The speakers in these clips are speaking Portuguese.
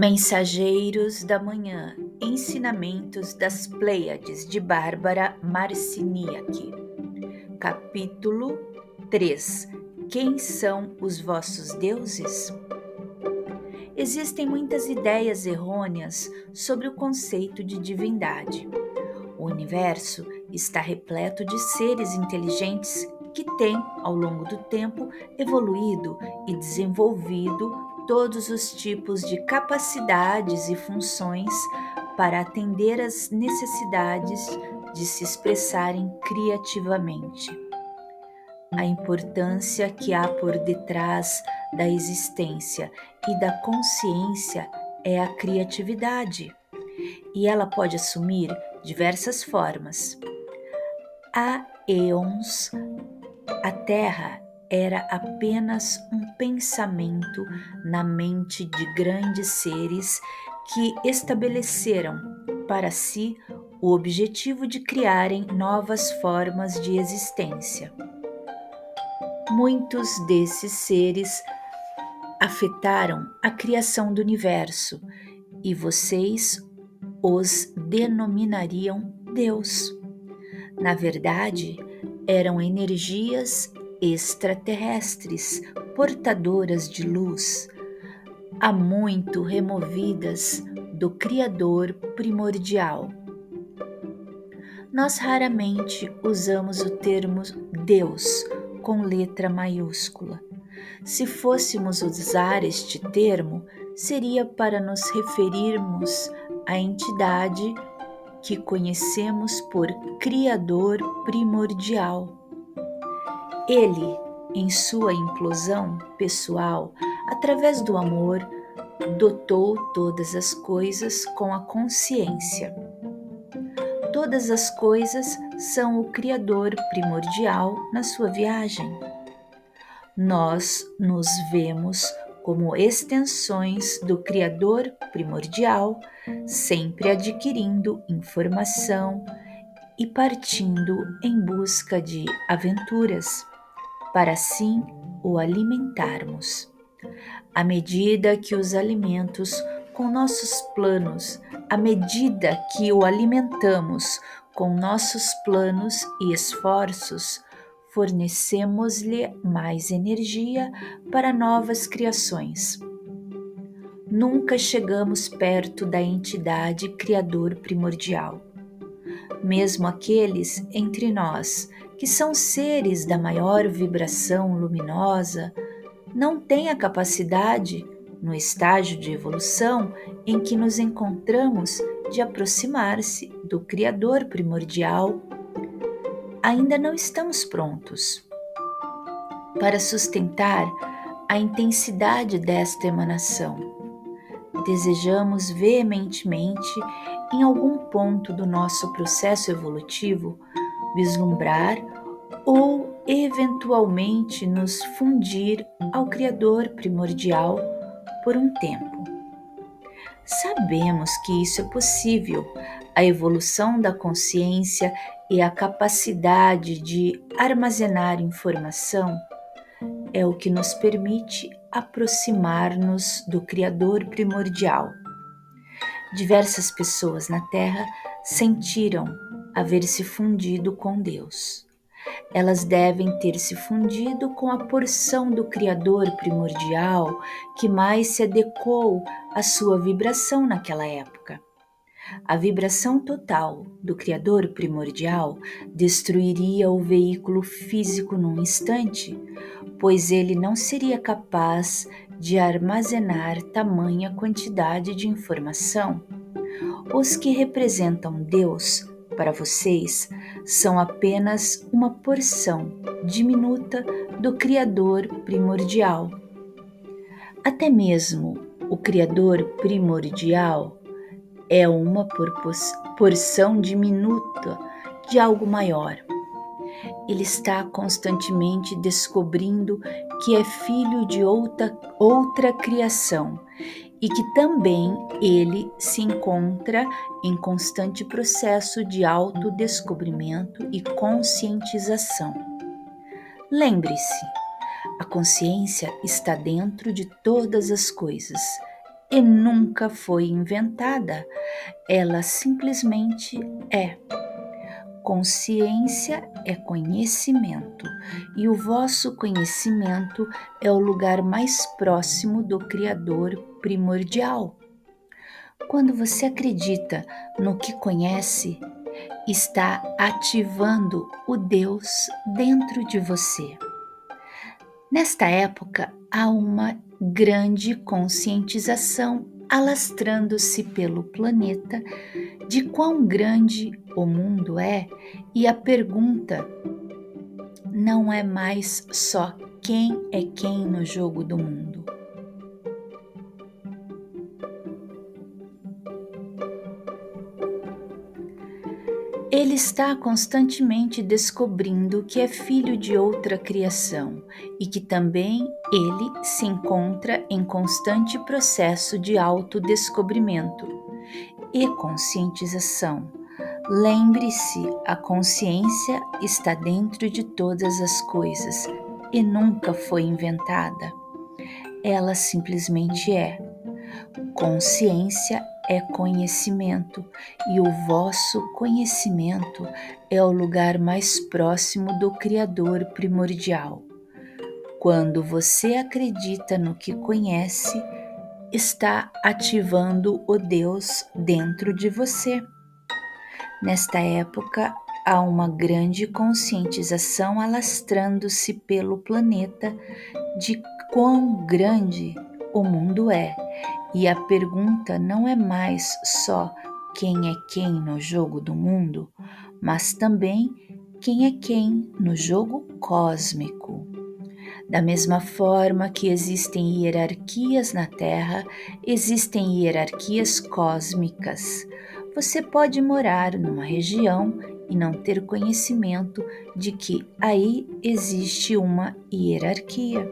Mensageiros da Manhã Ensinamentos das Pleiades de Bárbara Marciniak Capítulo 3 Quem são os vossos deuses? Existem muitas ideias errôneas sobre o conceito de divindade. O universo está repleto de seres inteligentes que têm, ao longo do tempo, evoluído e desenvolvido todos os tipos de capacidades e funções para atender às necessidades de se expressarem criativamente. A importância que há por detrás da existência e da consciência é a criatividade, e ela pode assumir diversas formas. Há eons, a Terra era apenas um pensamento na mente de grandes seres que estabeleceram para si o objetivo de criarem novas formas de existência. Muitos desses seres afetaram a criação do universo e vocês os denominariam Deus. Na verdade, eram energias extraterrestres, portadoras de luz, há muito removidas do Criador primordial. Nós raramente usamos o termo Deus com letra maiúscula. Se fôssemos usar este termo, seria para nos referirmos à entidade que conhecemos por Criador primordial ele, em sua implosão pessoal, através do amor, dotou todas as coisas com a consciência. Todas as coisas são o Criador primordial na sua viagem. Nós nos vemos como extensões do Criador primordial, sempre adquirindo informação e partindo em busca de aventuras para assim o alimentarmos. À medida que os alimentos com nossos planos, à medida que o alimentamos com nossos planos e esforços, fornecemos-lhe mais energia para novas criações. Nunca chegamos perto da entidade criador primordial. Mesmo aqueles entre nós que são seres da maior vibração luminosa, não têm a capacidade, no estágio de evolução em que nos encontramos, de aproximar-se do Criador primordial. Ainda não estamos prontos para sustentar a intensidade desta emanação. Desejamos veementemente, em algum ponto do nosso processo evolutivo, vislumbrar ou eventualmente nos fundir ao Criador primordial por um tempo. Sabemos que isso é possível. A evolução da consciência e a capacidade de armazenar informação é o que nos permite aproximar-nos do Criador primordial. Diversas pessoas na Terra sentiram haver se fundido com Deus. Elas devem ter se fundido com a porção do Criador primordial que mais se adequou à sua vibração naquela época. A vibração total do Criador primordial destruiria o veículo físico num instante, pois ele não seria capaz de armazenar tamanha quantidade de informação. Os que representam Deus para vocês são apenas uma porção diminuta do Criador primordial. Até mesmo o Criador primordial é uma porção diminuta de algo maior. Ele está constantemente descobrindo que é filho de outra, outra criação e que também ele se encontra em constante processo de autodescobrimento e conscientização. Lembre-se, a consciência está dentro de todas as coisas e nunca foi inventada, ela simplesmente é. Consciência é conhecimento, e o vosso conhecimento é o lugar mais próximo do Criador primordial. Quando você acredita no que conhece, está ativando o Deus dentro de você. Nesta época, há uma grande conscientização alastrando-se pelo planeta de quão grande o mundo é, e a pergunta não é mais só quem é quem no jogo do mundo. Ele está constantemente descobrindo que é filho de outra criação e que também ele se encontra em constante processo de autodescobrimento e conscientização. Lembre-se, a consciência está dentro de todas as coisas e nunca foi inventada. Ela simplesmente é. Consciência é conhecimento, e o vosso conhecimento é o lugar mais próximo do Criador primordial. Quando você acredita no que conhece, está ativando o Deus dentro de você. Nesta época, há uma grande conscientização alastrando-se pelo planeta de quão grande o mundo é e a pergunta não é mais só quem é quem no jogo do mundo, mas também quem é quem no jogo cósmico. Da mesma forma que existem hierarquias na Terra, existem hierarquias cósmicas. Você pode morar numa região e não ter conhecimento de que aí existe uma hierarquia.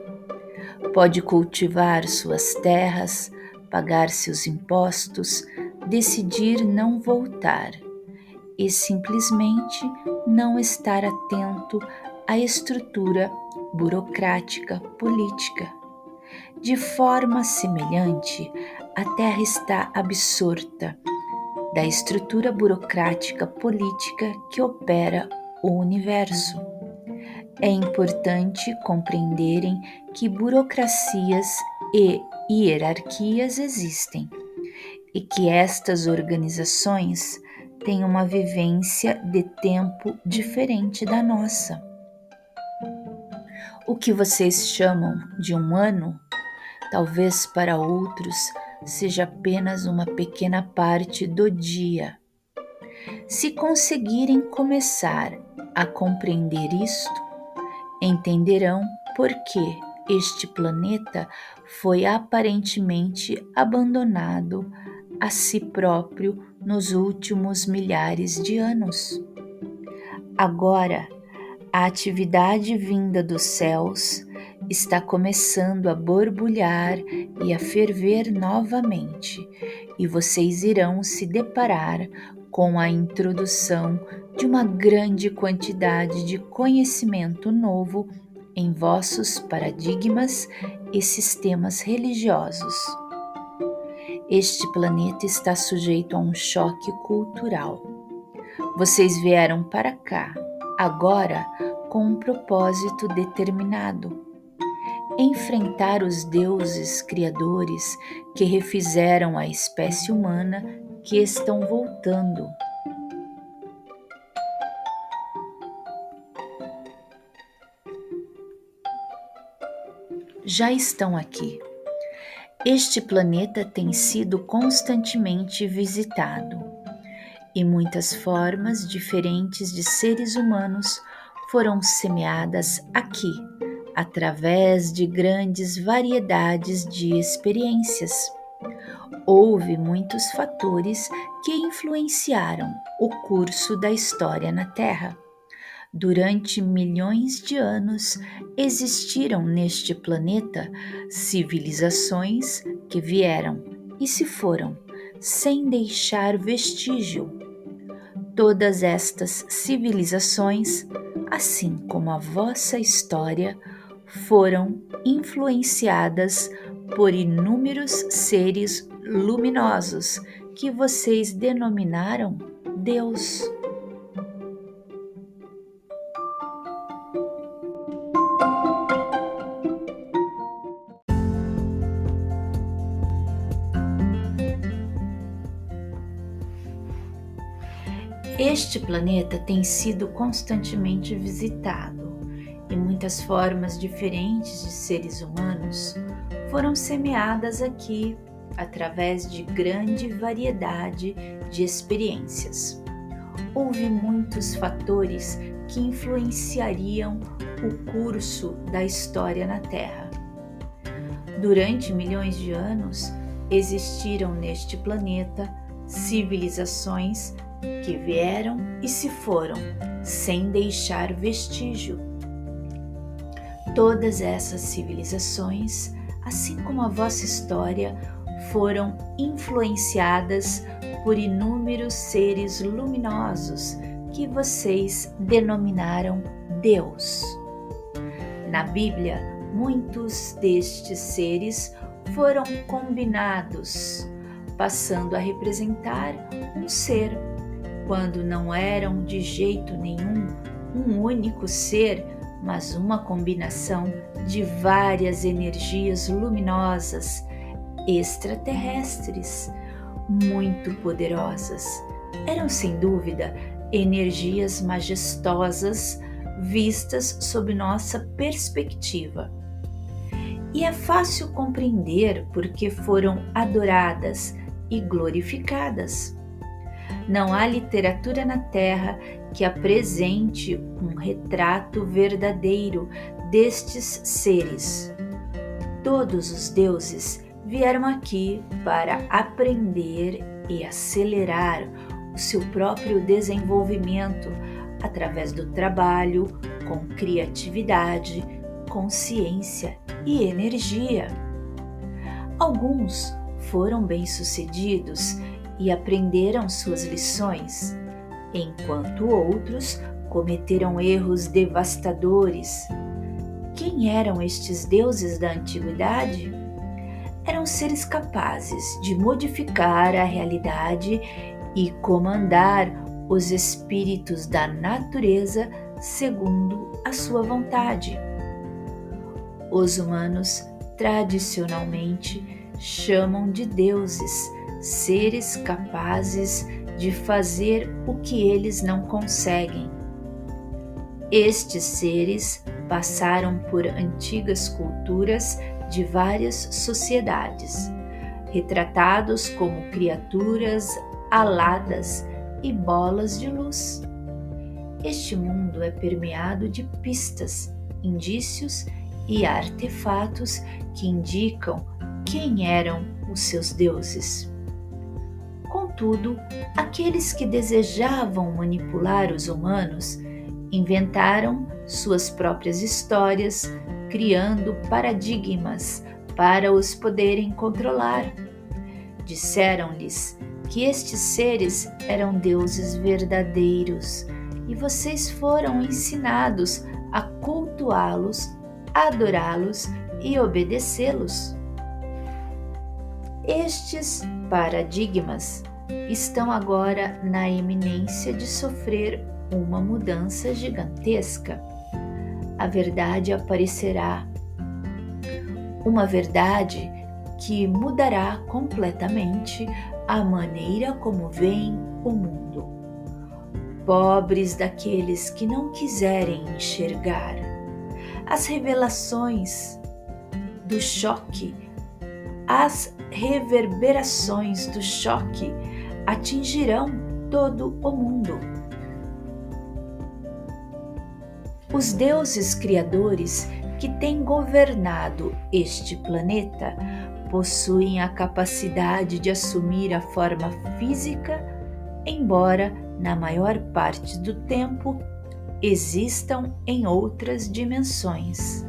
Pode cultivar suas terras, pagar seus impostos, decidir não voltar e simplesmente não estar atento à estrutura burocrática política. De forma semelhante, a Terra está absorta da estrutura burocrática política que opera o universo. É importante compreenderem que burocracias e hierarquias existem e que estas organizações têm uma vivência de tempo diferente da nossa. O que vocês chamam de um ano, talvez para outros seja apenas uma pequena parte do dia. Se conseguirem começar a compreender isto, entenderão por que este planeta foi aparentemente abandonado a si próprio nos últimos milhares de anos. Agora, a atividade vinda dos céus está começando a borbulhar e a ferver novamente, e vocês irão se deparar com a introdução de uma grande quantidade de conhecimento novo em vossos paradigmas e sistemas religiosos. Este planeta está sujeito a um choque cultural. Vocês vieram para cá, agora, com um propósito determinado. Enfrentar os deuses criadores que refizeram a espécie humana que estão voltando já estão aqui. Este planeta tem sido constantemente visitado e muitas formas diferentes de seres humanos foram semeadas aqui, através de grandes variedades de experiências. Houve muitos fatores que influenciaram o curso da história na Terra Durante milhões de anos existiram neste planeta civilizações que vieram e se foram, sem deixar vestígio. Todas estas civilizações, assim como a vossa história, foram influenciadas por inúmeros seres luminosos que vocês denominaram Deus. Este planeta tem sido constantemente visitado e muitas formas diferentes de seres humanos foram semeadas aqui através de grande variedade de experiências. Houve muitos fatores que influenciariam o curso da história na Terra. Durante milhões de anos, existiram neste planeta civilizações que vieram e se foram sem deixar vestígio. Todas essas civilizações, assim como a vossa história, foram influenciadas por inúmeros seres luminosos que vocês denominaram Deus. Na Bíblia, muitos destes seres foram combinados, passando a representar um ser, quando não eram de jeito nenhum um único ser, mas uma combinação de várias energias luminosas extraterrestres muito poderosas. Eram sem dúvida energias majestosas vistas sob nossa perspectiva. E é fácil compreender porque foram adoradas e glorificadas. Não há literatura na Terra que apresente um retrato verdadeiro destes seres. Todos os deuses vieram aqui para aprender e acelerar o seu próprio desenvolvimento através do trabalho com criatividade, consciência e energia. Alguns foram bem-sucedidos e aprenderam suas lições, enquanto outros cometeram erros devastadores. Quem eram estes deuses da antiguidade? eram seres capazes de modificar a realidade e comandar os espíritos da natureza segundo a sua vontade. Os humanos tradicionalmente chamam de deuses seres capazes de fazer o que eles não conseguem. Estes seres passaram por antigas culturas de várias sociedades, retratados como criaturas aladas e bolas de luz. Este mundo é permeado de pistas, indícios e artefatos que indicam quem eram os seus deuses. Contudo, aqueles que desejavam manipular os humanos inventaram suas próprias histórias, criando paradigmas para os poderem controlar. Disseram-lhes que estes seres eram deuses verdadeiros e vocês foram ensinados a cultuá-los, adorá-los e obedecê-los. Estes paradigmas estão agora na eminência de sofrer uma mudança gigantesca a verdade aparecerá. Uma verdade que mudará completamente a maneira como veem o mundo. Pobres daqueles que não quiserem enxergar. As revelações do choque, as reverberações do choque atingirão todo o mundo Os deuses criadores que têm governado este planeta possuem a capacidade de assumir a forma física, embora na maior parte do tempo existam em outras dimensões.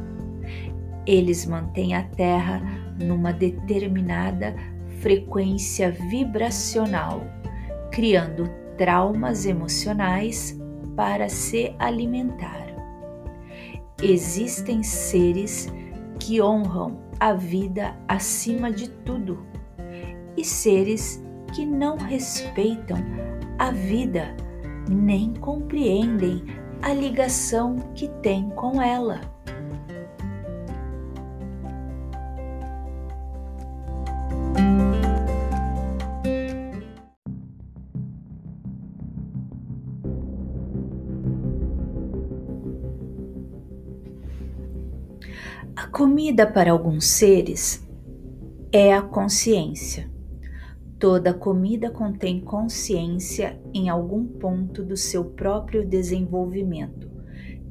Eles mantêm a Terra numa determinada frequência vibracional, criando traumas emocionais para se alimentar existem seres que honram a vida acima de tudo e seres que não respeitam a vida nem compreendem a ligação que tem com ela. Comida para alguns seres é a consciência. Toda comida contém consciência em algum ponto do seu próprio desenvolvimento,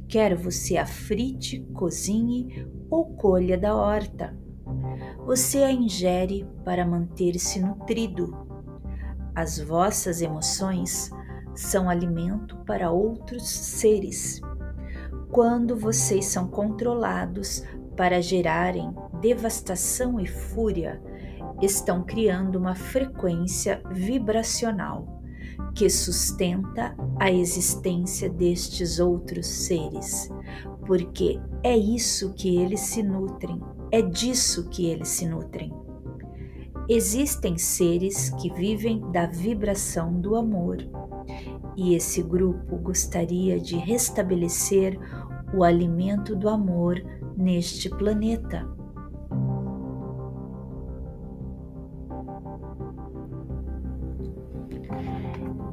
quer você a frite, cozinhe ou colha da horta. Você a ingere para manter-se nutrido. As vossas emoções são alimento para outros seres. Quando vocês são controlados para gerarem devastação e fúria, estão criando uma frequência vibracional que sustenta a existência destes outros seres, porque é isso que eles se nutrem, é disso que eles se nutrem. Existem seres que vivem da vibração do amor, e esse grupo gostaria de restabelecer o alimento do amor neste planeta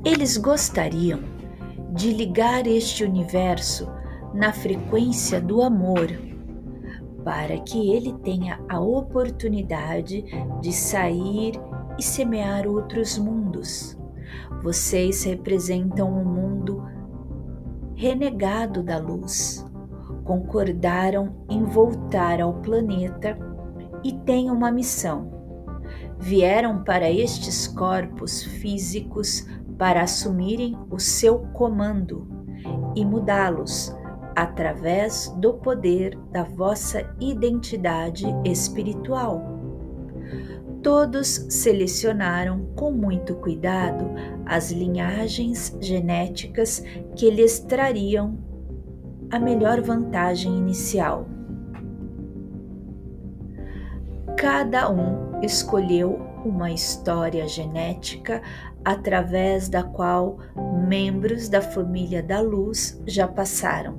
Eles gostariam de ligar este universo na frequência do amor, para que ele tenha a oportunidade de sair e semear outros mundos. Vocês representam um mundo renegado da luz. Concordaram em voltar ao planeta e têm uma missão. Vieram para estes corpos físicos para assumirem o seu comando e mudá-los através do poder da vossa identidade espiritual. Todos selecionaram com muito cuidado as linhagens genéticas que lhes trariam a melhor vantagem inicial. Cada um escolheu uma história genética através da qual membros da família da luz já passaram.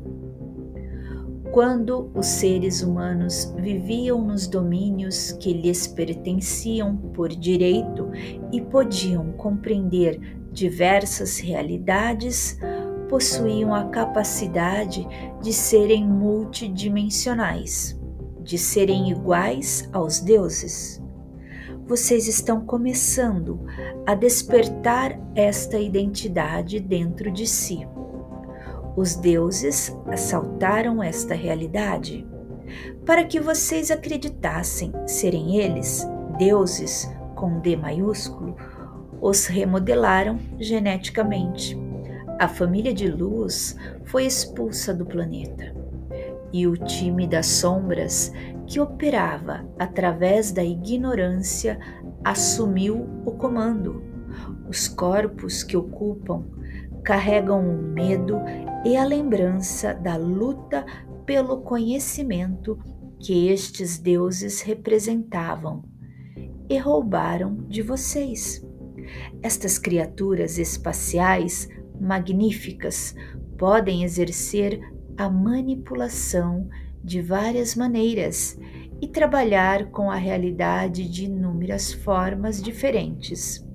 Quando os seres humanos viviam nos domínios que lhes pertenciam por direito e podiam compreender diversas realidades, possuíam a capacidade de serem multidimensionais, de serem iguais aos deuses vocês estão começando a despertar esta identidade dentro de si. Os deuses assaltaram esta realidade para que vocês acreditassem serem eles, deuses com D maiúsculo, os remodelaram geneticamente. A família de luz foi expulsa do planeta e o time das sombras que operava através da ignorância assumiu o comando. Os corpos que ocupam carregam o medo e a lembrança da luta pelo conhecimento que estes deuses representavam e roubaram de vocês. Estas criaturas espaciais magníficas podem exercer a manipulação de várias maneiras e trabalhar com a realidade de inúmeras formas diferentes.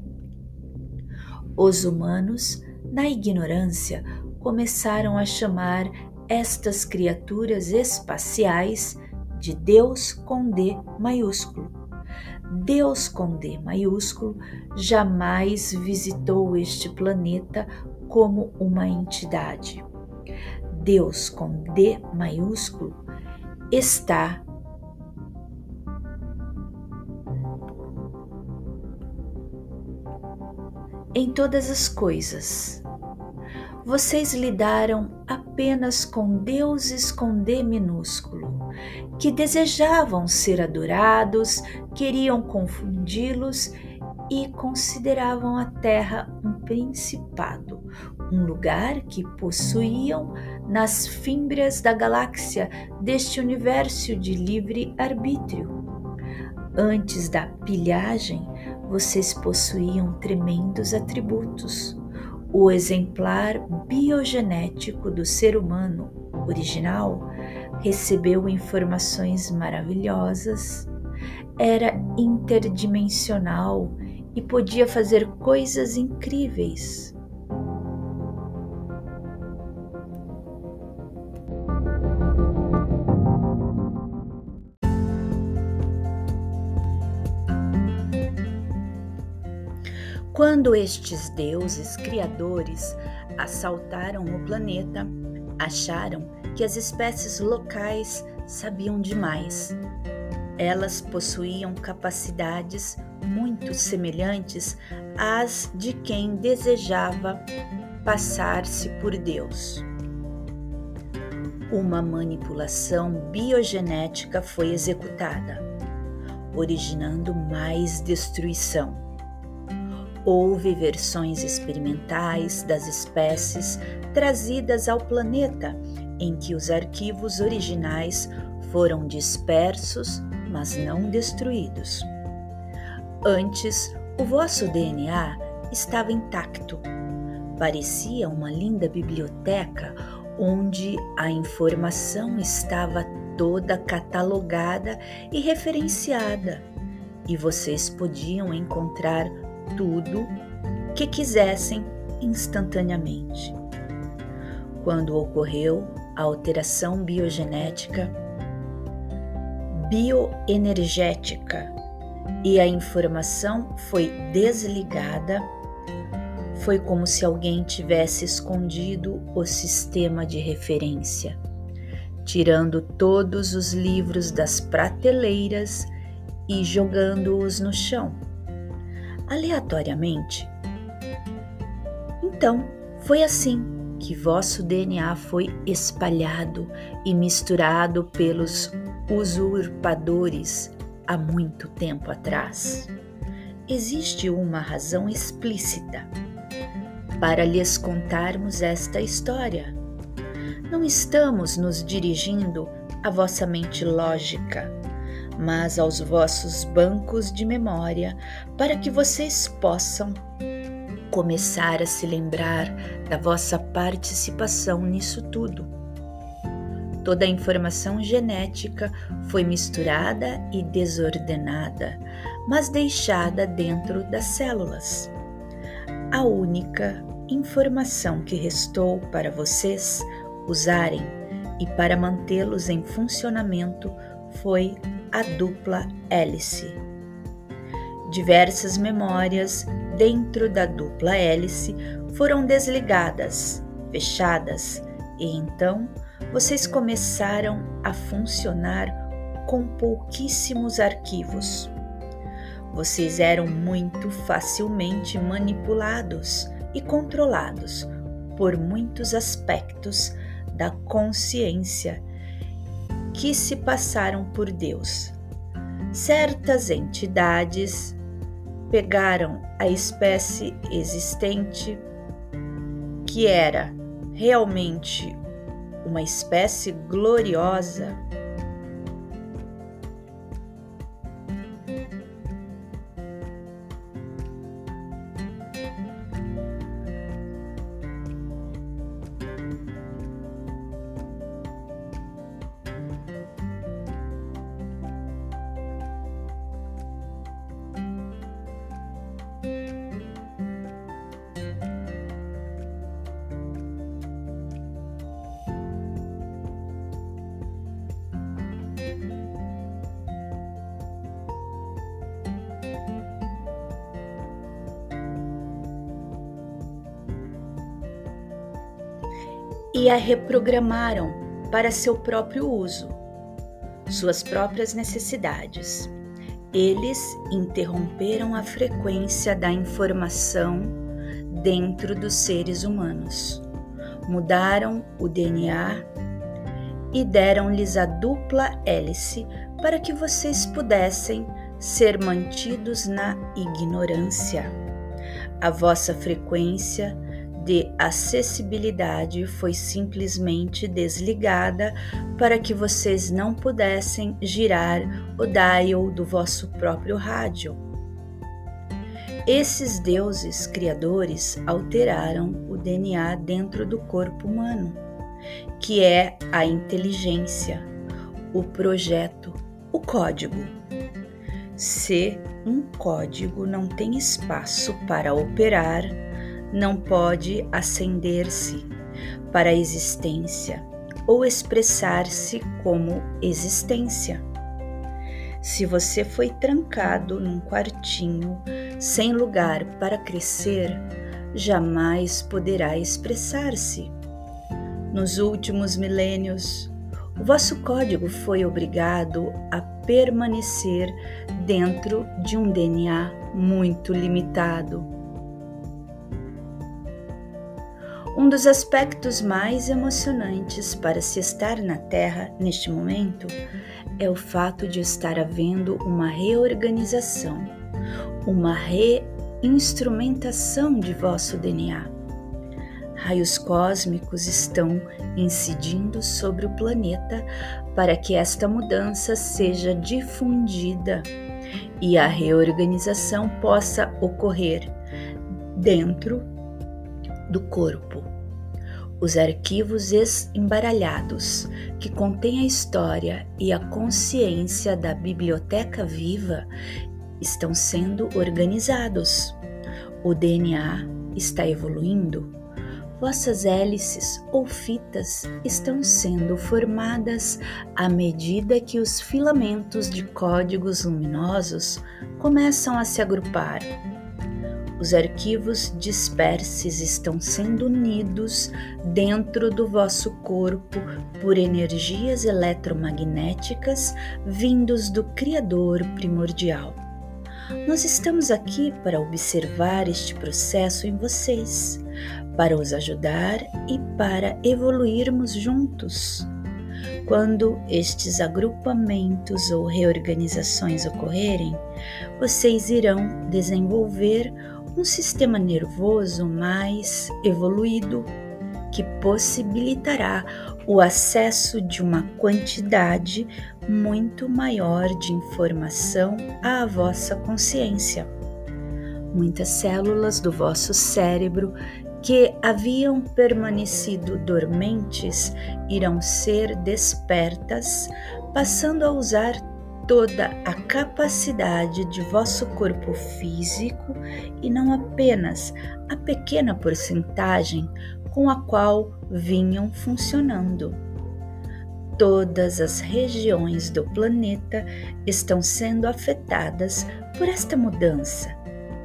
Os humanos, na ignorância, começaram a chamar estas criaturas espaciais de Deus com D maiúsculo. Deus com D maiúsculo jamais visitou este planeta como uma entidade. Deus com D maiúsculo está em todas as coisas. Vocês lidaram apenas com deuses com D minúsculo, que desejavam ser adorados, queriam confundi-los e consideravam a Terra um principado, um lugar que possuíam nas fímbrias da galáxia deste universo de livre arbítrio. Antes da pilhagem, vocês possuíam tremendos atributos. O exemplar biogenético do ser humano original recebeu informações maravilhosas, era interdimensional e podia fazer coisas incríveis. Quando estes deuses criadores assaltaram o planeta, acharam que as espécies locais sabiam demais. Elas possuíam capacidades muito semelhantes às de quem desejava passar-se por Deus. Uma manipulação biogenética foi executada, originando mais destruição Houve versões experimentais das espécies trazidas ao planeta em que os arquivos originais foram dispersos, mas não destruídos. Antes, o vosso DNA estava intacto. Parecia uma linda biblioteca onde a informação estava toda catalogada e referenciada, e vocês podiam encontrar tudo que quisessem instantaneamente. Quando ocorreu a alteração biogenética, bioenergética e a informação foi desligada, foi como se alguém tivesse escondido o sistema de referência, tirando todos os livros das prateleiras e jogando-os no chão aleatoriamente? Então, foi assim que vosso DNA foi espalhado e misturado pelos usurpadores há muito tempo atrás. Existe uma razão explícita para lhes contarmos esta história. Não estamos nos dirigindo à vossa mente lógica mas aos vossos bancos de memória, para que vocês possam começar a se lembrar da vossa participação nisso tudo. Toda a informação genética foi misturada e desordenada, mas deixada dentro das células. A única informação que restou para vocês usarem e para mantê-los em funcionamento foi a dupla hélice. Diversas memórias dentro da dupla hélice foram desligadas, fechadas, e então vocês começaram a funcionar com pouquíssimos arquivos. Vocês eram muito facilmente manipulados e controlados por muitos aspectos da consciência que se passaram por Deus. Certas entidades pegaram a espécie existente, que era realmente uma espécie gloriosa, e a reprogramaram para seu próprio uso, suas próprias necessidades. Eles interromperam a frequência da informação dentro dos seres humanos, mudaram o DNA e deram-lhes a dupla hélice para que vocês pudessem ser mantidos na ignorância. A vossa frequência de acessibilidade foi simplesmente desligada para que vocês não pudessem girar o dial do vosso próprio rádio. Esses deuses criadores alteraram o DNA dentro do corpo humano, que é a inteligência, o projeto, o código. Se um código não tem espaço para operar, não pode acender-se para a existência ou expressar-se como existência. Se você foi trancado num quartinho sem lugar para crescer, jamais poderá expressar-se. Nos últimos milênios, o vosso código foi obrigado a permanecer dentro de um DNA muito limitado Um dos aspectos mais emocionantes para se estar na Terra neste momento é o fato de estar havendo uma reorganização, uma reinstrumentação de vosso DNA. Raios cósmicos estão incidindo sobre o planeta para que esta mudança seja difundida e a reorganização possa ocorrer dentro do corpo. Os arquivos embaralhados, que contêm a história e a consciência da biblioteca viva, estão sendo organizados. O DNA está evoluindo. Vossas hélices ou fitas estão sendo formadas à medida que os filamentos de códigos luminosos começam a se agrupar os arquivos dispersos estão sendo unidos dentro do vosso corpo por energias eletromagnéticas vindos do Criador primordial. Nós estamos aqui para observar este processo em vocês, para os ajudar e para evoluirmos juntos. Quando estes agrupamentos ou reorganizações ocorrerem, vocês irão desenvolver um sistema nervoso mais evoluído que possibilitará o acesso de uma quantidade muito maior de informação à vossa consciência. Muitas células do vosso cérebro que haviam permanecido dormentes irão ser despertas, passando a usar toda a capacidade de vosso corpo físico e não apenas a pequena porcentagem com a qual vinham funcionando. Todas as regiões do planeta estão sendo afetadas por esta mudança,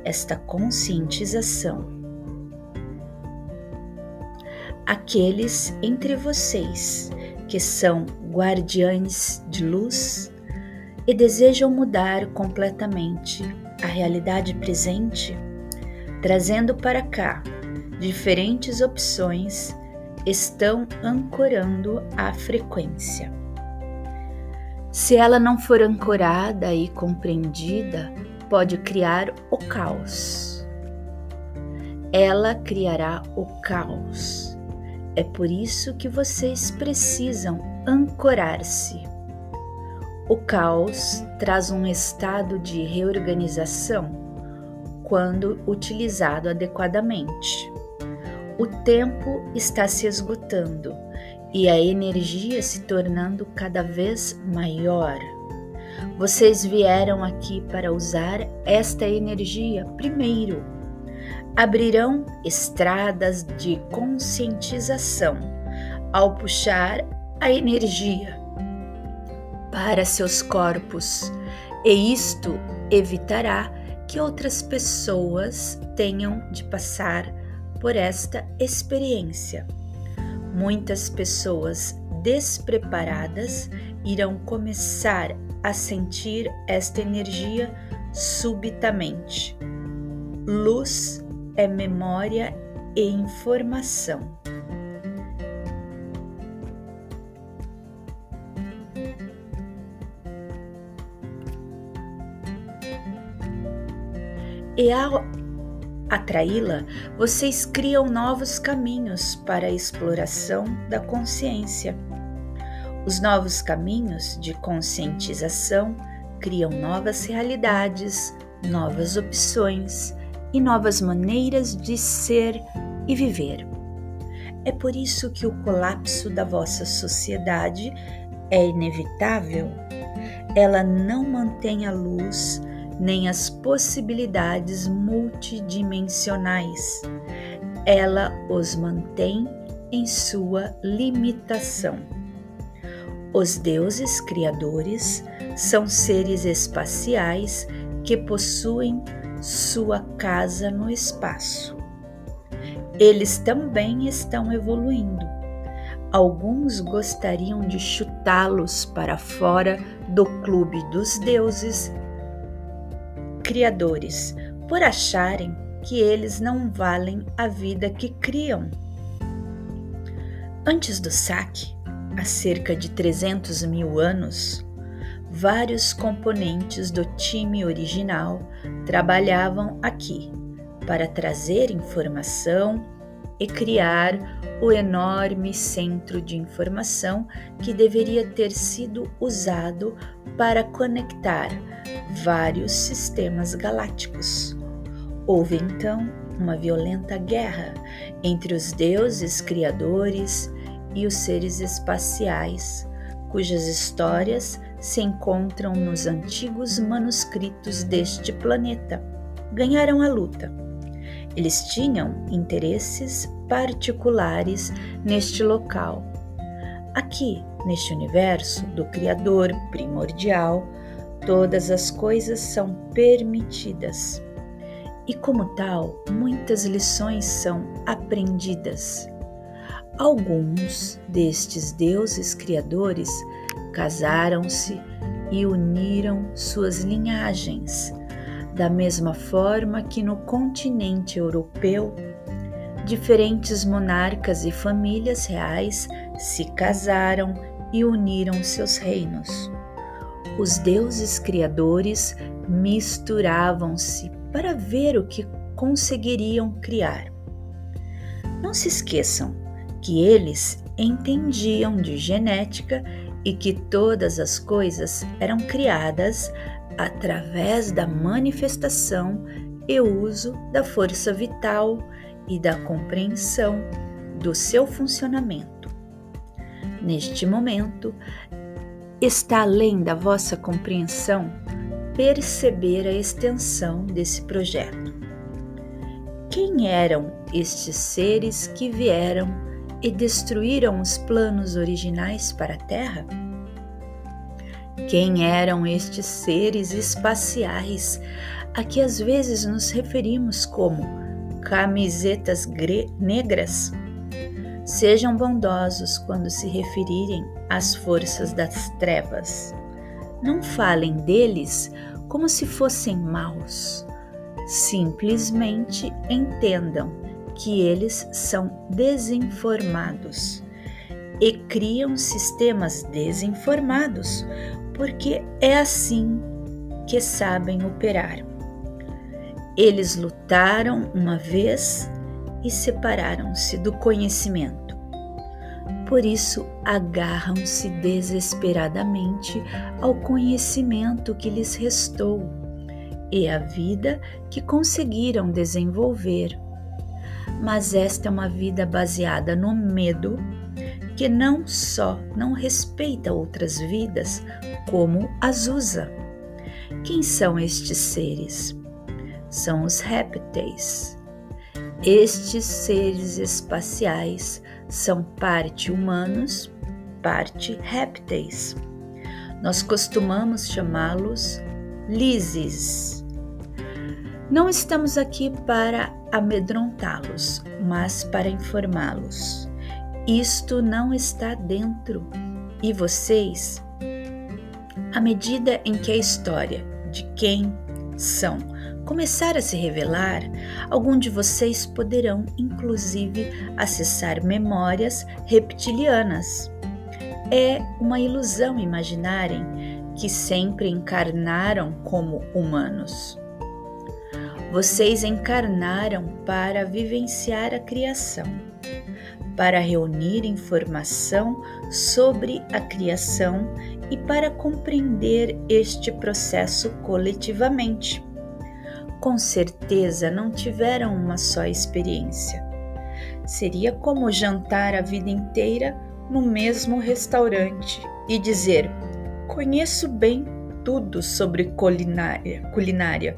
esta conscientização. Aqueles entre vocês que são guardiães de luz e desejam mudar completamente a realidade presente, trazendo para cá diferentes opções, estão ancorando a frequência. Se ela não for ancorada e compreendida, pode criar o caos. Ela criará o caos. É por isso que vocês precisam ancorar-se o caos traz um estado de reorganização quando utilizado adequadamente. O tempo está se esgotando e a energia se tornando cada vez maior. Vocês vieram aqui para usar esta energia primeiro. Abrirão estradas de conscientização ao puxar a energia para seus corpos, e isto evitará que outras pessoas tenham de passar por esta experiência. Muitas pessoas despreparadas irão começar a sentir esta energia subitamente. Luz é memória e informação. E ao, atraí-la, vocês criam novos caminhos para a exploração da consciência. Os novos caminhos de conscientização criam novas realidades, novas opções e novas maneiras de ser e viver. É por isso que o colapso da vossa sociedade é inevitável. Ela não mantém a luz nem as possibilidades multidimensionais. Ela os mantém em sua limitação. Os deuses criadores são seres espaciais que possuem sua casa no espaço. Eles também estão evoluindo. Alguns gostariam de chutá-los para fora do clube dos deuses criadores, por acharem que eles não valem a vida que criam. Antes do saque, há cerca de 300 mil anos, vários componentes do time original trabalhavam aqui para trazer informação e criar o enorme centro de informação que deveria ter sido usado para conectar vários sistemas galácticos. Houve então uma violenta guerra entre os deuses criadores e os seres espaciais, cujas histórias se encontram nos antigos manuscritos deste planeta. Ganharam a luta. Eles tinham interesses particulares neste local. Aqui, neste universo do Criador primordial, Todas as coisas são permitidas. E, como tal, muitas lições são aprendidas. Alguns destes deuses criadores casaram-se e uniram suas linhagens, da mesma forma que no continente europeu, diferentes monarcas e famílias reais se casaram e uniram seus reinos os deuses criadores misturavam-se para ver o que conseguiriam criar. Não se esqueçam que eles entendiam de genética e que todas as coisas eram criadas através da manifestação e uso da força vital e da compreensão do seu funcionamento. Neste momento, está além da vossa compreensão perceber a extensão desse projeto. Quem eram estes seres que vieram e destruíram os planos originais para a Terra? Quem eram estes seres espaciais a que às vezes nos referimos como camisetas negras? Sejam bondosos quando se referirem às forças das trevas. Não falem deles como se fossem maus. Simplesmente entendam que eles são desinformados e criam sistemas desinformados, porque é assim que sabem operar. Eles lutaram uma vez e separaram-se do conhecimento. Por isso, agarram-se desesperadamente ao conhecimento que lhes restou e à vida que conseguiram desenvolver. Mas esta é uma vida baseada no medo, que não só não respeita outras vidas, como as usa. Quem são estes seres? São os répteis estes seres espaciais são parte humanos, parte répteis. Nós costumamos chamá-los lises. Não estamos aqui para amedrontá-los, mas para informá-los. Isto não está dentro. E vocês, à medida em que a história de quem são começar a se revelar, algum de vocês poderão inclusive acessar memórias reptilianas. É uma ilusão imaginarem que sempre encarnaram como humanos. Vocês encarnaram para vivenciar a criação, para reunir informação sobre a criação e para compreender este processo coletivamente. Com certeza não tiveram uma só experiência. Seria como jantar a vida inteira no mesmo restaurante e dizer: Conheço bem tudo sobre culinária.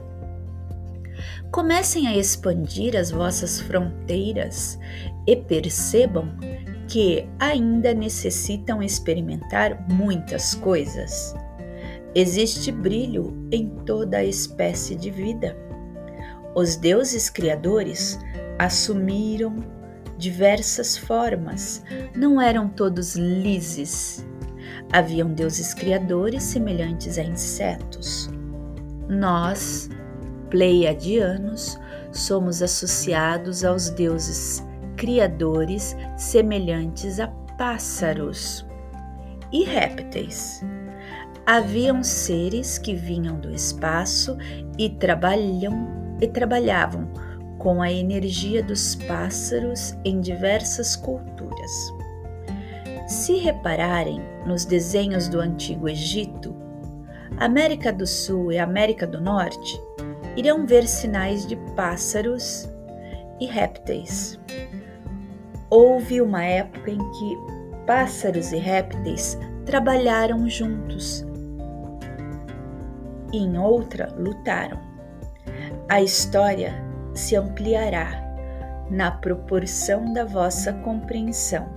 Comecem a expandir as vossas fronteiras e percebam que ainda necessitam experimentar muitas coisas. Existe brilho em toda a espécie de vida. Os deuses criadores assumiram diversas formas, não eram todos lises. Haviam deuses criadores semelhantes a insetos. Nós, pleiadianos, somos associados aos deuses criadores semelhantes a pássaros e répteis. Haviam seres que vinham do espaço e trabalham e trabalhavam com a energia dos pássaros em diversas culturas. Se repararem nos desenhos do Antigo Egito, América do Sul e América do Norte irão ver sinais de pássaros e répteis. Houve uma época em que pássaros e répteis trabalharam juntos, e em outra lutaram. A história se ampliará na proporção da vossa compreensão.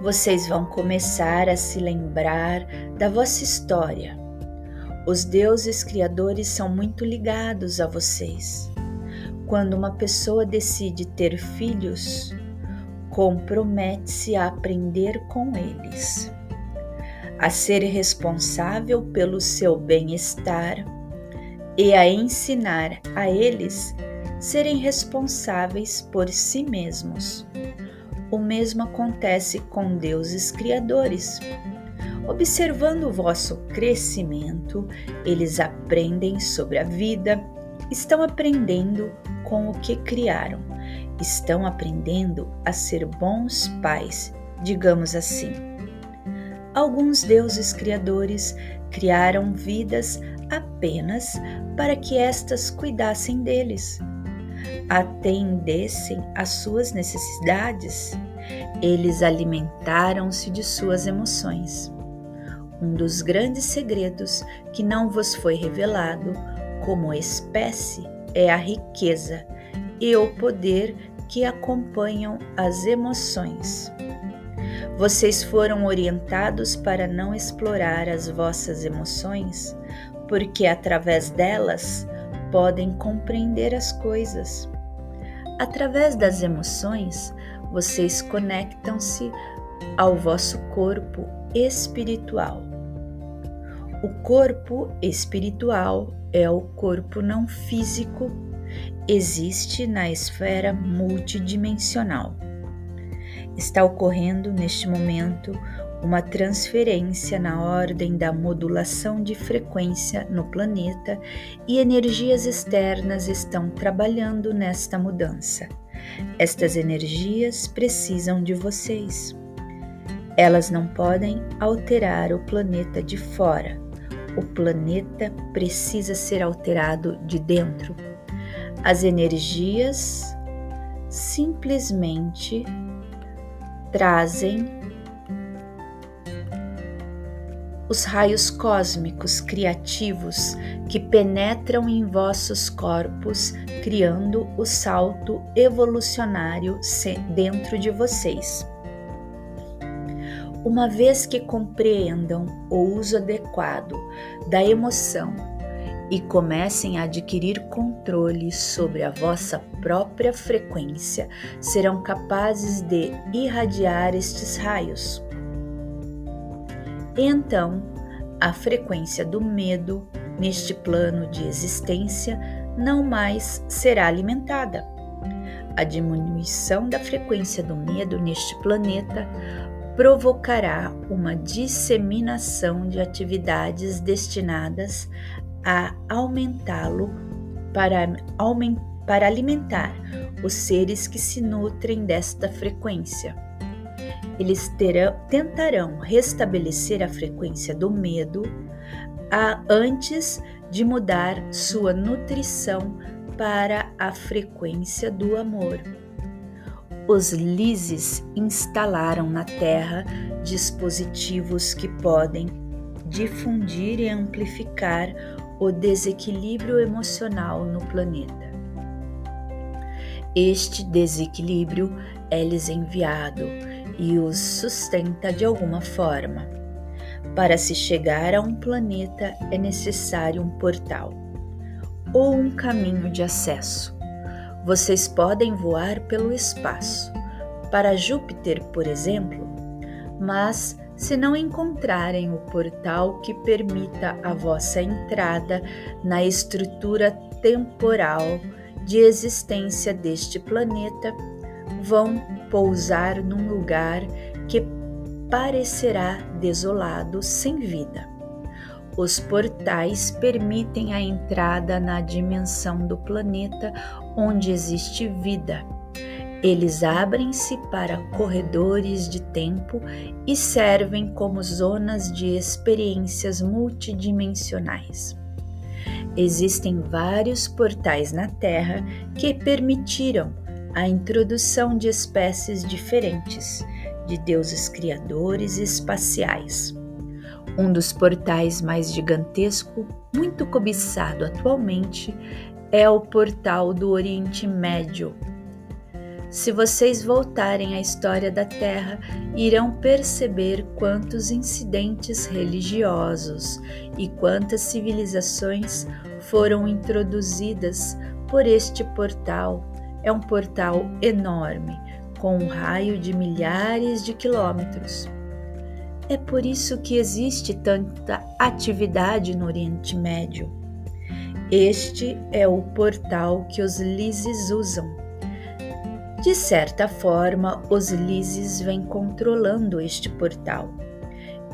Vocês vão começar a se lembrar da vossa história. Os deuses criadores são muito ligados a vocês. Quando uma pessoa decide ter filhos, compromete-se a aprender com eles, a ser responsável pelo seu bem-estar e a ensinar a eles serem responsáveis por si mesmos. O mesmo acontece com deuses criadores. Observando o vosso crescimento, eles aprendem sobre a vida, estão aprendendo com o que criaram. Estão aprendendo a ser bons pais, digamos assim. Alguns deuses criadores criaram vidas apenas para que estas cuidassem deles, atendessem às suas necessidades. Eles alimentaram-se de suas emoções. Um dos grandes segredos que não vos foi revelado como espécie é a riqueza e o poder que acompanham as emoções. Vocês foram orientados para não explorar as vossas emoções, porque através delas podem compreender as coisas. Através das emoções, vocês conectam-se ao vosso corpo espiritual. O corpo espiritual é o corpo não físico, existe na esfera multidimensional. Está ocorrendo neste momento uma transferência na ordem da modulação de frequência no planeta e energias externas estão trabalhando nesta mudança. Estas energias precisam de vocês. Elas não podem alterar o planeta de fora, o planeta precisa ser alterado de dentro. As energias simplesmente trazem os raios cósmicos criativos que penetram em vossos corpos, criando o salto evolucionário dentro de vocês. Uma vez que compreendam o uso adequado da emoção e comecem a adquirir controle sobre a vossa própria frequência, serão capazes de irradiar estes raios. Então, a frequência do medo neste plano de existência não mais será alimentada. A diminuição da frequência do medo neste planeta provocará uma disseminação de atividades destinadas a aumentá-lo para, para alimentar os seres que se nutrem desta frequência. Eles terão, tentarão restabelecer a frequência do medo a, antes de mudar sua nutrição para a frequência do amor. Os lises instalaram na Terra dispositivos que podem difundir e amplificar o desequilíbrio emocional no planeta. Este desequilíbrio é-lhes enviado e os sustenta de alguma forma. Para se chegar a um planeta é necessário um portal ou um caminho de acesso. Vocês podem voar pelo espaço, para Júpiter, por exemplo, mas se não encontrarem o portal que permita a vossa entrada na estrutura temporal de existência deste planeta, vão pousar num lugar que parecerá desolado sem vida. Os portais permitem a entrada na dimensão do planeta onde existe vida. Eles abrem-se para corredores de tempo e servem como zonas de experiências multidimensionais. Existem vários portais na Terra que permitiram a introdução de espécies diferentes, de deuses criadores espaciais. Um dos portais mais gigantesco, muito cobiçado atualmente, é o portal do Oriente Médio. Se vocês voltarem à história da Terra, irão perceber quantos incidentes religiosos e quantas civilizações foram introduzidas por este portal. É um portal enorme, com um raio de milhares de quilômetros. É por isso que existe tanta atividade no Oriente Médio. Este é o portal que os lises usam. De certa forma, os lises vêm controlando este portal.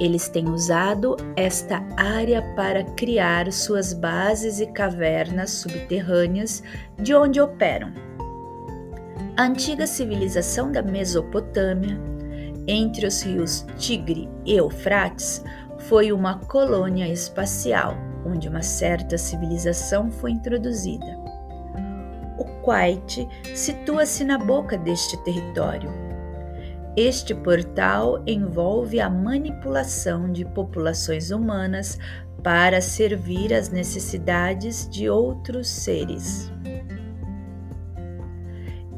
Eles têm usado esta área para criar suas bases e cavernas subterrâneas de onde operam. A antiga civilização da Mesopotâmia, entre os rios Tigre e Eufrates, foi uma colônia espacial onde uma certa civilização foi introduzida. O Kuwait situa-se na boca deste território. Este portal envolve a manipulação de populações humanas para servir às necessidades de outros seres.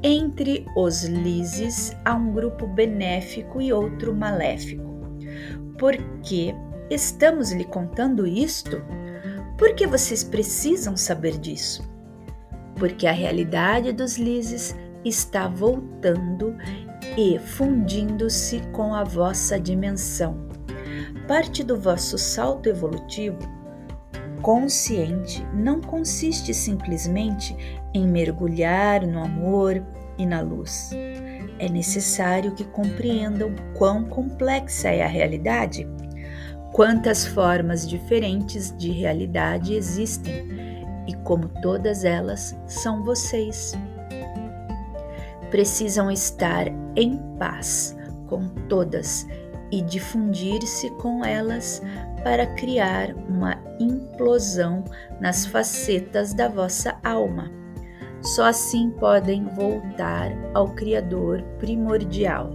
Entre os lises há um grupo benéfico e outro maléfico. Por que estamos lhe contando isto? Por que vocês precisam saber disso? Porque a realidade dos lises está voltando e fundindo-se com a vossa dimensão. Parte do vosso salto evolutivo consciente não consiste simplesmente em mergulhar no amor e na luz. É necessário que compreendam quão complexa é a realidade, quantas formas diferentes de realidade existem e como todas elas são vocês. Precisam estar em paz com todas e difundir-se com elas para criar uma implosão nas facetas da vossa alma. Só assim podem voltar ao Criador primordial.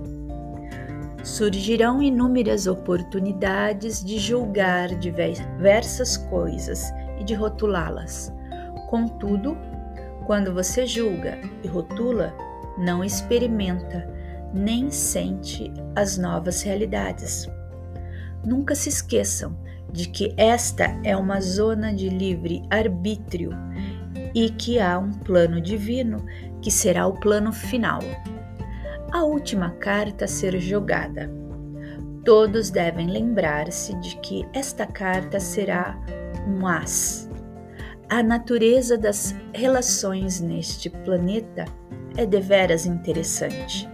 Surgirão inúmeras oportunidades de julgar diversas coisas e de rotulá-las. Contudo, quando você julga e rotula, não experimenta nem sente as novas realidades. Nunca se esqueçam de que esta é uma zona de livre arbítrio e que há um plano divino que será o plano final. A última carta a ser jogada. Todos devem lembrar-se de que esta carta será um as. A natureza das relações neste planeta é deveras interessante.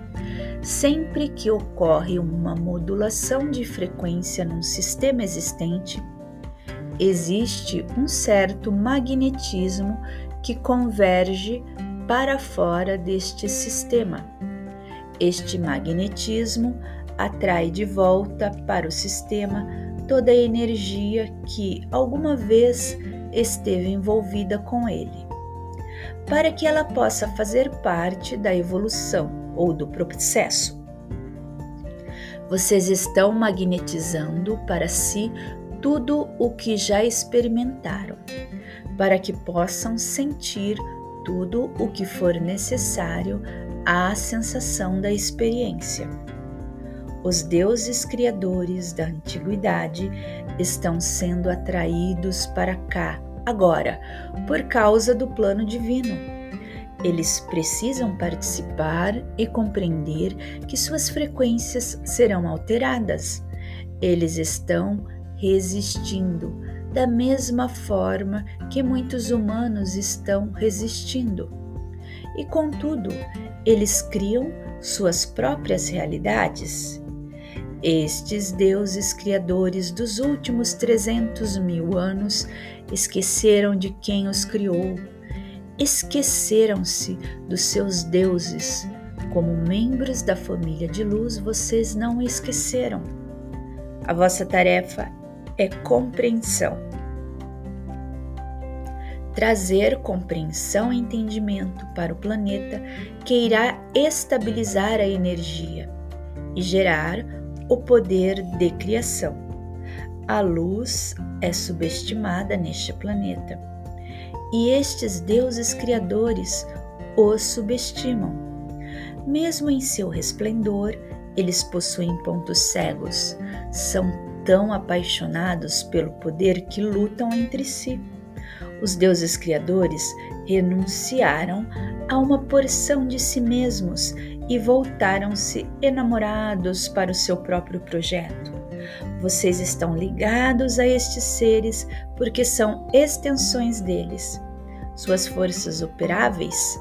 Sempre que ocorre uma modulação de frequência num sistema existente, existe um certo magnetismo que converge para fora deste sistema. Este magnetismo atrai de volta para o sistema toda a energia que alguma vez esteve envolvida com ele, para que ela possa fazer parte da evolução ou do processo. Vocês estão magnetizando para si tudo o que já experimentaram, para que possam sentir tudo o que for necessário à sensação da experiência. Os deuses criadores da antiguidade estão sendo atraídos para cá agora por causa do plano divino. Eles precisam participar e compreender que suas frequências serão alteradas. Eles estão resistindo da mesma forma que muitos humanos estão resistindo. E contudo, eles criam suas próprias realidades. Estes deuses criadores dos últimos 300 mil anos esqueceram de quem os criou, esqueceram-se dos seus deuses. Como membros da família de luz, vocês não esqueceram. A vossa tarefa é compreensão. Trazer compreensão e entendimento para o planeta que irá estabilizar a energia e gerar o poder de criação. A luz é subestimada neste planeta e estes deuses criadores os subestimam. Mesmo em seu resplendor, eles possuem pontos cegos, são tão apaixonados pelo poder que lutam entre si. Os deuses criadores renunciaram a uma porção de si mesmos e voltaram-se enamorados para o seu próprio projeto. Vocês estão ligados a estes seres porque são extensões deles. Suas forças operáveis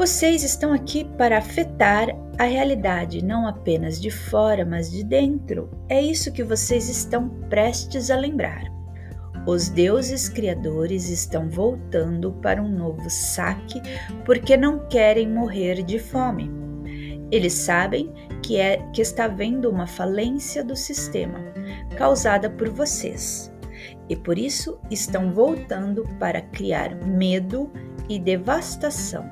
vocês estão aqui para afetar a realidade, não apenas de fora, mas de dentro. É isso que vocês estão prestes a lembrar. Os deuses criadores estão voltando para um novo saque porque não querem morrer de fome. Eles sabem que, é, que está havendo uma falência do sistema causada por vocês e por isso estão voltando para criar medo e devastação.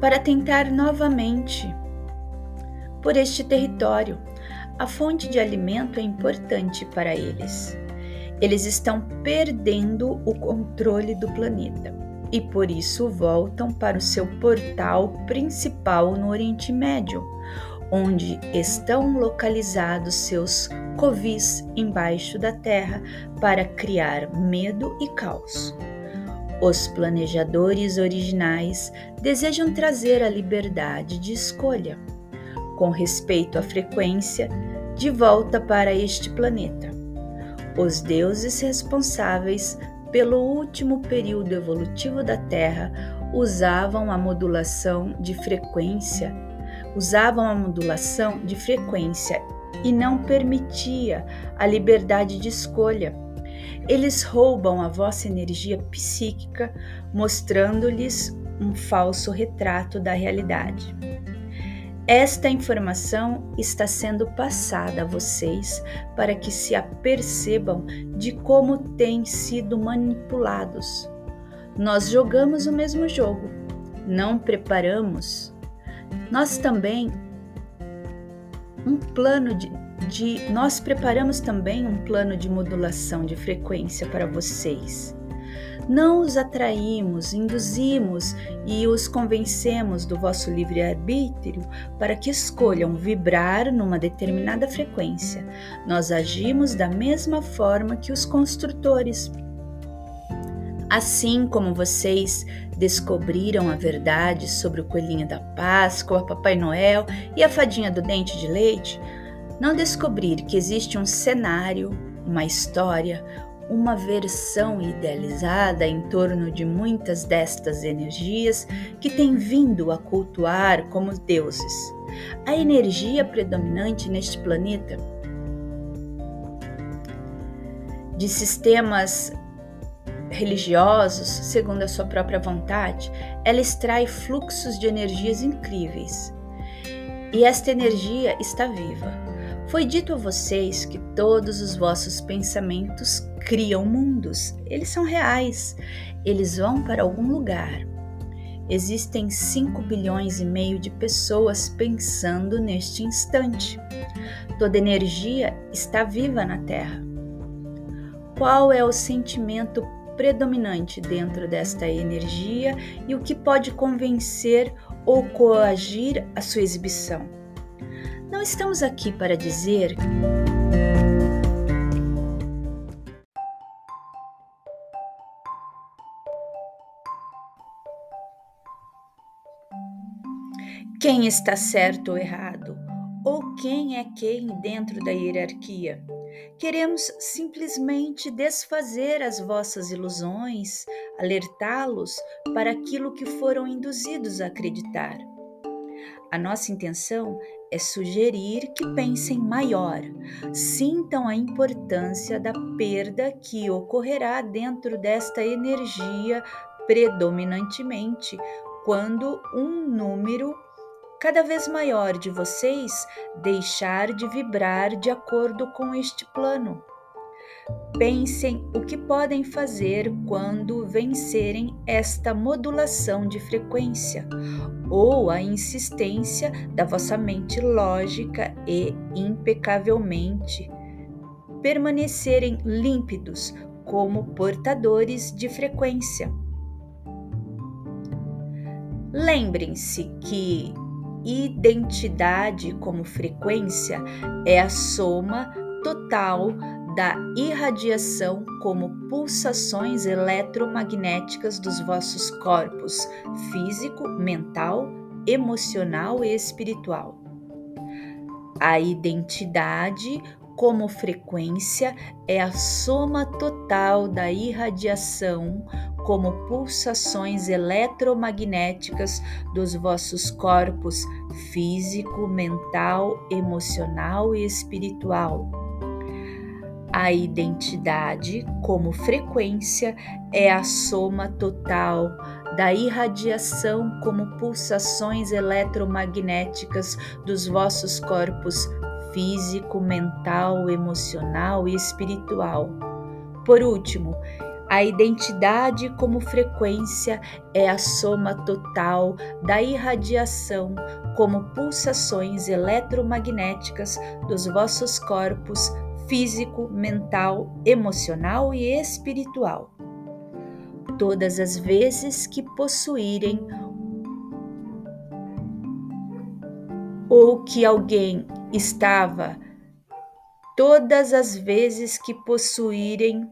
Para tentar novamente por este território. A fonte de alimento é importante para eles. Eles estão perdendo o controle do planeta e por isso voltam para o seu portal principal no Oriente Médio, onde estão localizados seus covis embaixo da terra para criar medo e caos. Os planejadores originais desejam trazer a liberdade de escolha, com respeito à frequência, de volta para este planeta. Os deuses responsáveis pelo último período evolutivo da Terra usavam a modulação de frequência, usavam a modulação de frequência e não permitia a liberdade de escolha eles roubam a vossa energia psíquica, mostrando-lhes um falso retrato da realidade. Esta informação está sendo passada a vocês para que se apercebam de como têm sido manipulados. Nós jogamos o mesmo jogo, não preparamos. Nós também um plano de de nós preparamos também um plano de modulação de frequência para vocês. Não os atraímos, induzimos e os convencemos do vosso livre-arbítrio para que escolham vibrar numa determinada frequência. Nós agimos da mesma forma que os construtores. Assim como vocês descobriram a verdade sobre o coelhinho da Páscoa, Papai Noel e a fadinha do dente de leite, não descobrir que existe um cenário, uma história, uma versão idealizada em torno de muitas destas energias que têm vindo a cultuar como deuses. A energia predominante neste planeta de sistemas religiosos, segundo a sua própria vontade, ela extrai fluxos de energias incríveis. E esta energia está viva. Foi dito a vocês que todos os vossos pensamentos criam mundos. Eles são reais. Eles vão para algum lugar. Existem 5 bilhões e meio de pessoas pensando neste instante. Toda energia está viva na Terra. Qual é o sentimento predominante dentro desta energia e o que pode convencer ou coagir a sua exibição. Não estamos aqui para dizer quem está certo ou errado, ou quem é quem dentro da hierarquia. Queremos simplesmente desfazer as vossas ilusões, alertá-los para aquilo que foram induzidos a acreditar. A nossa intenção é sugerir que pensem maior, sintam a importância da perda que ocorrerá dentro desta energia predominantemente quando um número cada vez maior de vocês deixar de vibrar de acordo com este plano. Pensem o que podem fazer quando vencerem esta modulação de frequência ou a insistência da vossa mente lógica e impecavelmente permanecerem límpidos como portadores de frequência. Lembrem-se que identidade como frequência é a soma total da irradiação como pulsações eletromagnéticas dos vossos corpos físico, mental, emocional e espiritual. A identidade como frequência é a soma total da irradiação como pulsações eletromagnéticas dos vossos corpos físico, mental, emocional e espiritual. A identidade, como frequência, é a soma total da irradiação como pulsações eletromagnéticas dos vossos corpos físico, mental, emocional e espiritual. Por último, a identidade como frequência é a soma total da irradiação como pulsações eletromagnéticas dos vossos corpos físico, mental, emocional e espiritual. Todas as vezes que possuírem ou que alguém estava, todas as vezes que possuírem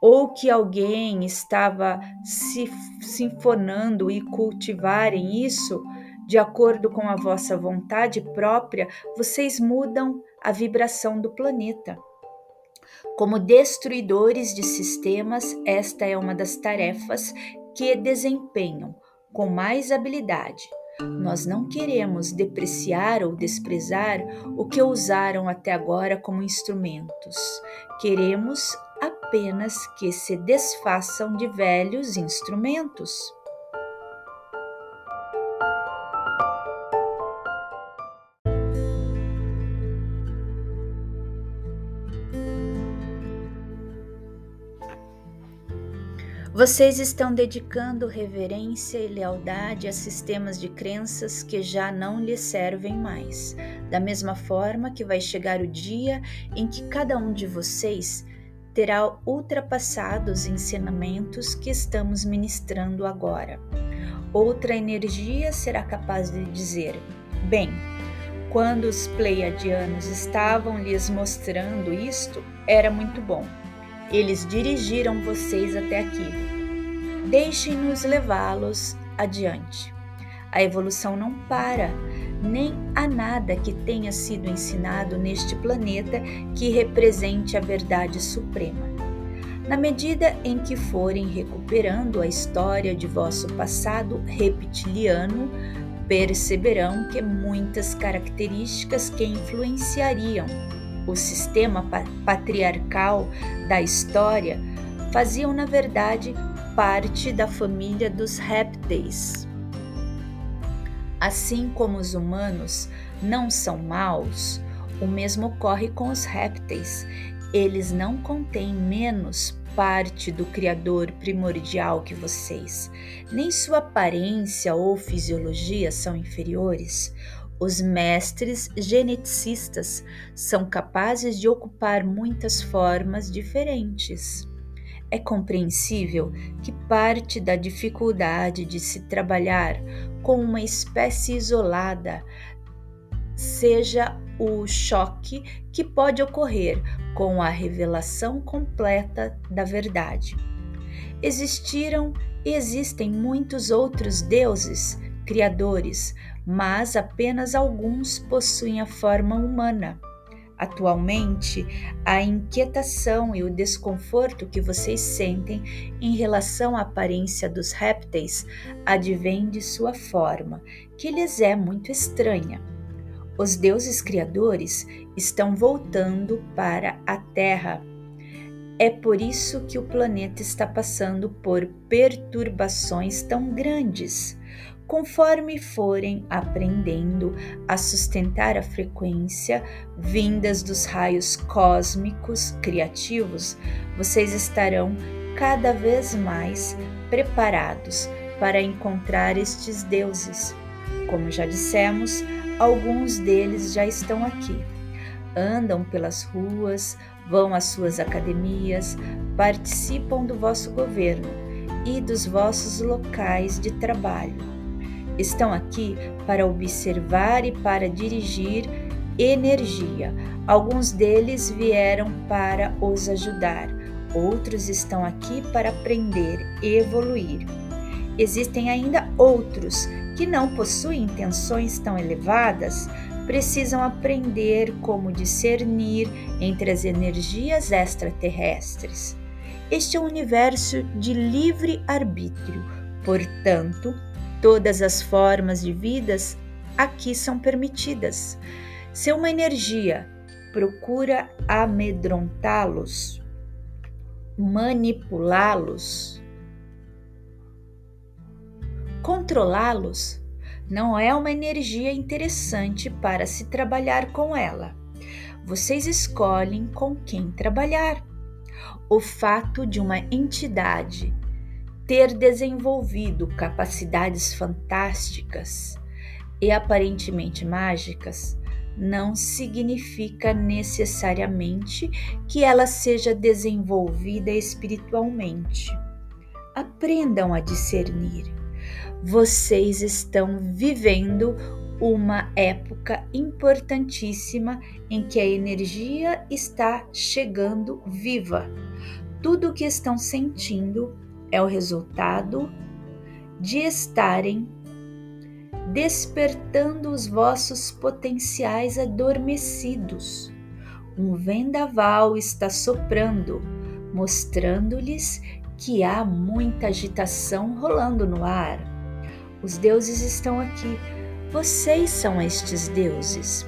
ou que alguém estava se sinfonando e cultivarem isso de acordo com a vossa vontade própria, vocês mudam a vibração do planeta. Como destruidores de sistemas, esta é uma das tarefas que desempenham com mais habilidade. Nós não queremos depreciar ou desprezar o que usaram até agora como instrumentos. Queremos apenas que se desfaçam de velhos instrumentos. Vocês estão dedicando reverência e lealdade a sistemas de crenças que já não lhes servem mais. Da mesma forma que vai chegar o dia em que cada um de vocês terá ultrapassado os ensinamentos que estamos ministrando agora. Outra energia será capaz de dizer: bem, quando os pleiadianos estavam lhes mostrando isto, era muito bom. Eles dirigiram vocês até aqui. Deixem-nos levá-los adiante. A evolução não para, nem há nada que tenha sido ensinado neste planeta que represente a verdade suprema. Na medida em que forem recuperando a história de vosso passado reptiliano, perceberão que muitas características que influenciariam o sistema patriarcal da história faziam, na verdade, parte da família dos répteis. Assim como os humanos não são maus, o mesmo ocorre com os répteis. Eles não contêm menos parte do Criador primordial que vocês, nem sua aparência ou fisiologia são inferiores. Os mestres geneticistas são capazes de ocupar muitas formas diferentes. É compreensível que parte da dificuldade de se trabalhar com uma espécie isolada seja o choque que pode ocorrer com a revelação completa da verdade. Existiram e existem muitos outros deuses, criadores, mas apenas alguns possuem a forma humana. Atualmente, a inquietação e o desconforto que vocês sentem em relação à aparência dos répteis advém de sua forma, que lhes é muito estranha. Os deuses criadores estão voltando para a Terra. É por isso que o planeta está passando por perturbações tão grandes conforme forem aprendendo a sustentar a frequência vindas dos raios cósmicos criativos, vocês estarão cada vez mais preparados para encontrar estes deuses. Como já dissemos, alguns deles já estão aqui. Andam pelas ruas, vão às suas academias, participam do vosso governo e dos vossos locais de trabalho estão aqui para observar e para dirigir energia. Alguns deles vieram para os ajudar, outros estão aqui para aprender evoluir. Existem ainda outros que não possuem intenções tão elevadas, precisam aprender como discernir entre as energias extraterrestres. Este é um universo de livre arbítrio, portanto, Todas as formas de vidas aqui são permitidas. Se uma energia procura amedrontá-los, manipulá-los, controlá-los, não é uma energia interessante para se trabalhar com ela. Vocês escolhem com quem trabalhar. O fato de uma entidade ter desenvolvido capacidades fantásticas e aparentemente mágicas não significa necessariamente que ela seja desenvolvida espiritualmente. Aprendam a discernir. Vocês estão vivendo uma época importantíssima em que a energia está chegando viva. Tudo o que estão sentindo é o resultado de estarem despertando os vossos potenciais adormecidos. Um vendaval está soprando, mostrando-lhes que há muita agitação rolando no ar. Os deuses estão aqui. Vocês são estes deuses.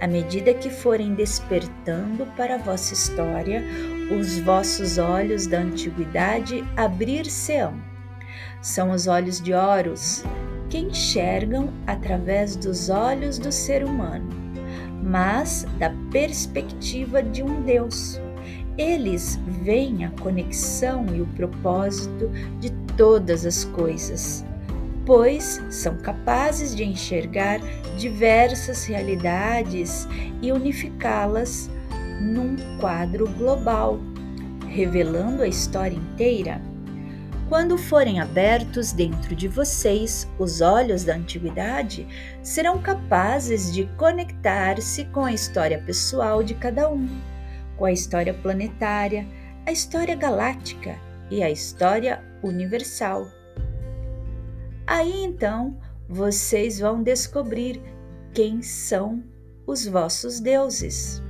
À medida que forem despertando para a vossa história, os vossos olhos da antiguidade abrir-se-ão. São os olhos de Horus que enxergam através dos olhos do ser humano, mas da perspectiva de um Deus. Eles veem a conexão e o propósito de todas as coisas, pois são capazes de enxergar diversas realidades e unificá-las num quadro global, revelando a história inteira. Quando forem abertos dentro de vocês os olhos da antiguidade, serão capazes de conectar-se com a história pessoal de cada um, com a história planetária, a história galáctica e a história universal. Aí então vocês vão descobrir quem são os vossos deuses.